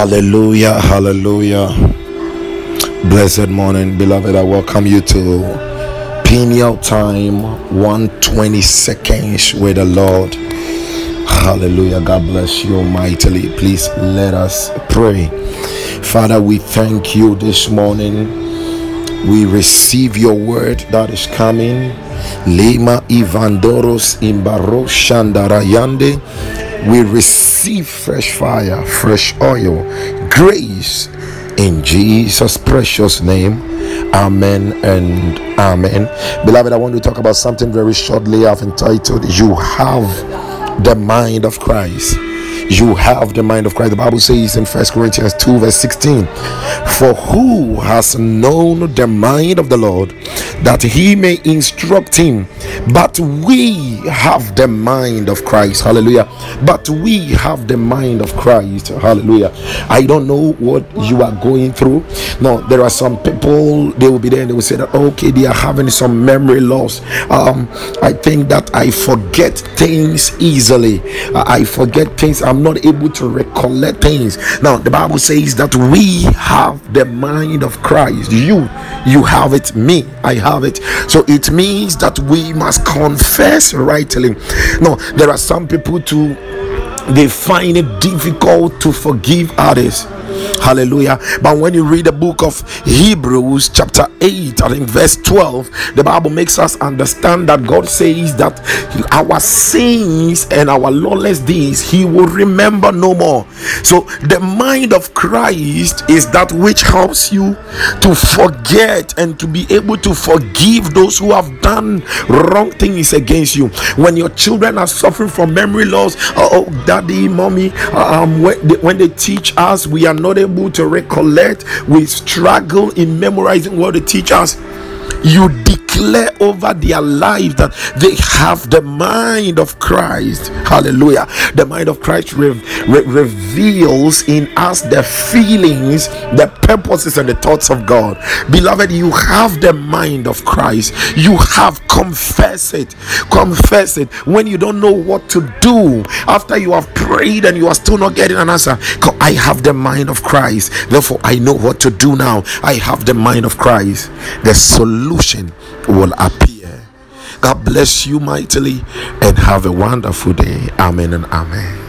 Hallelujah, hallelujah. Blessed morning, beloved. I welcome you to Peniel Time 120 seconds with the Lord. Hallelujah. God bless you mightily. Please let us pray. Father, we thank you this morning. We receive your word that is coming. Lema Ivandoros Imbaro Shandarayande we receive fresh fire, fresh oil, grace in Jesus' precious name. Amen and amen. Beloved, I want to talk about something very shortly. I've entitled You Have the Mind of Christ you have the mind of Christ. The Bible says in First Corinthians 2, verse 16, For who has known the mind of the Lord that he may instruct him? But we have the mind of Christ. Hallelujah. But we have the mind of Christ. Hallelujah. I don't know what you are going through. No, there are some people, they will be there and they will say that, okay, they are having some memory loss. Um, I think that I forget things easily. I forget things. I'm not able to recollect things. Now, the Bible says that we have the mind of Christ. You, you have it. Me, I have it. So it means that we must confess rightly. No, there are some people too, they find it difficult to forgive others Hallelujah. But when you read the book of Hebrews, chapter 8, I think verse 12, the Bible makes us understand that God says that our sins and our lawless deeds He will remember no more. So the mind of Christ is that which helps you to forget and to be able to forgive those who have done wrong things against you. When your children are suffering from memory loss, oh, daddy, mommy, um, when they, when they teach us, we are not able to recollect, we struggle in memorizing what they teach us. You declare over their life that they have the mind of Christ. Hallelujah. The mind of Christ re- re- reveals in us the feelings, the purposes, and the thoughts of God. Beloved, you have the mind of Christ. You have confess it. Confess it. When you don't know what to do, after you have prayed and you are still not getting an answer, I have the mind of Christ. Therefore, I know what to do now. I have the mind of Christ. The solution will appear. God bless you mightily and have a wonderful day. Amen and amen.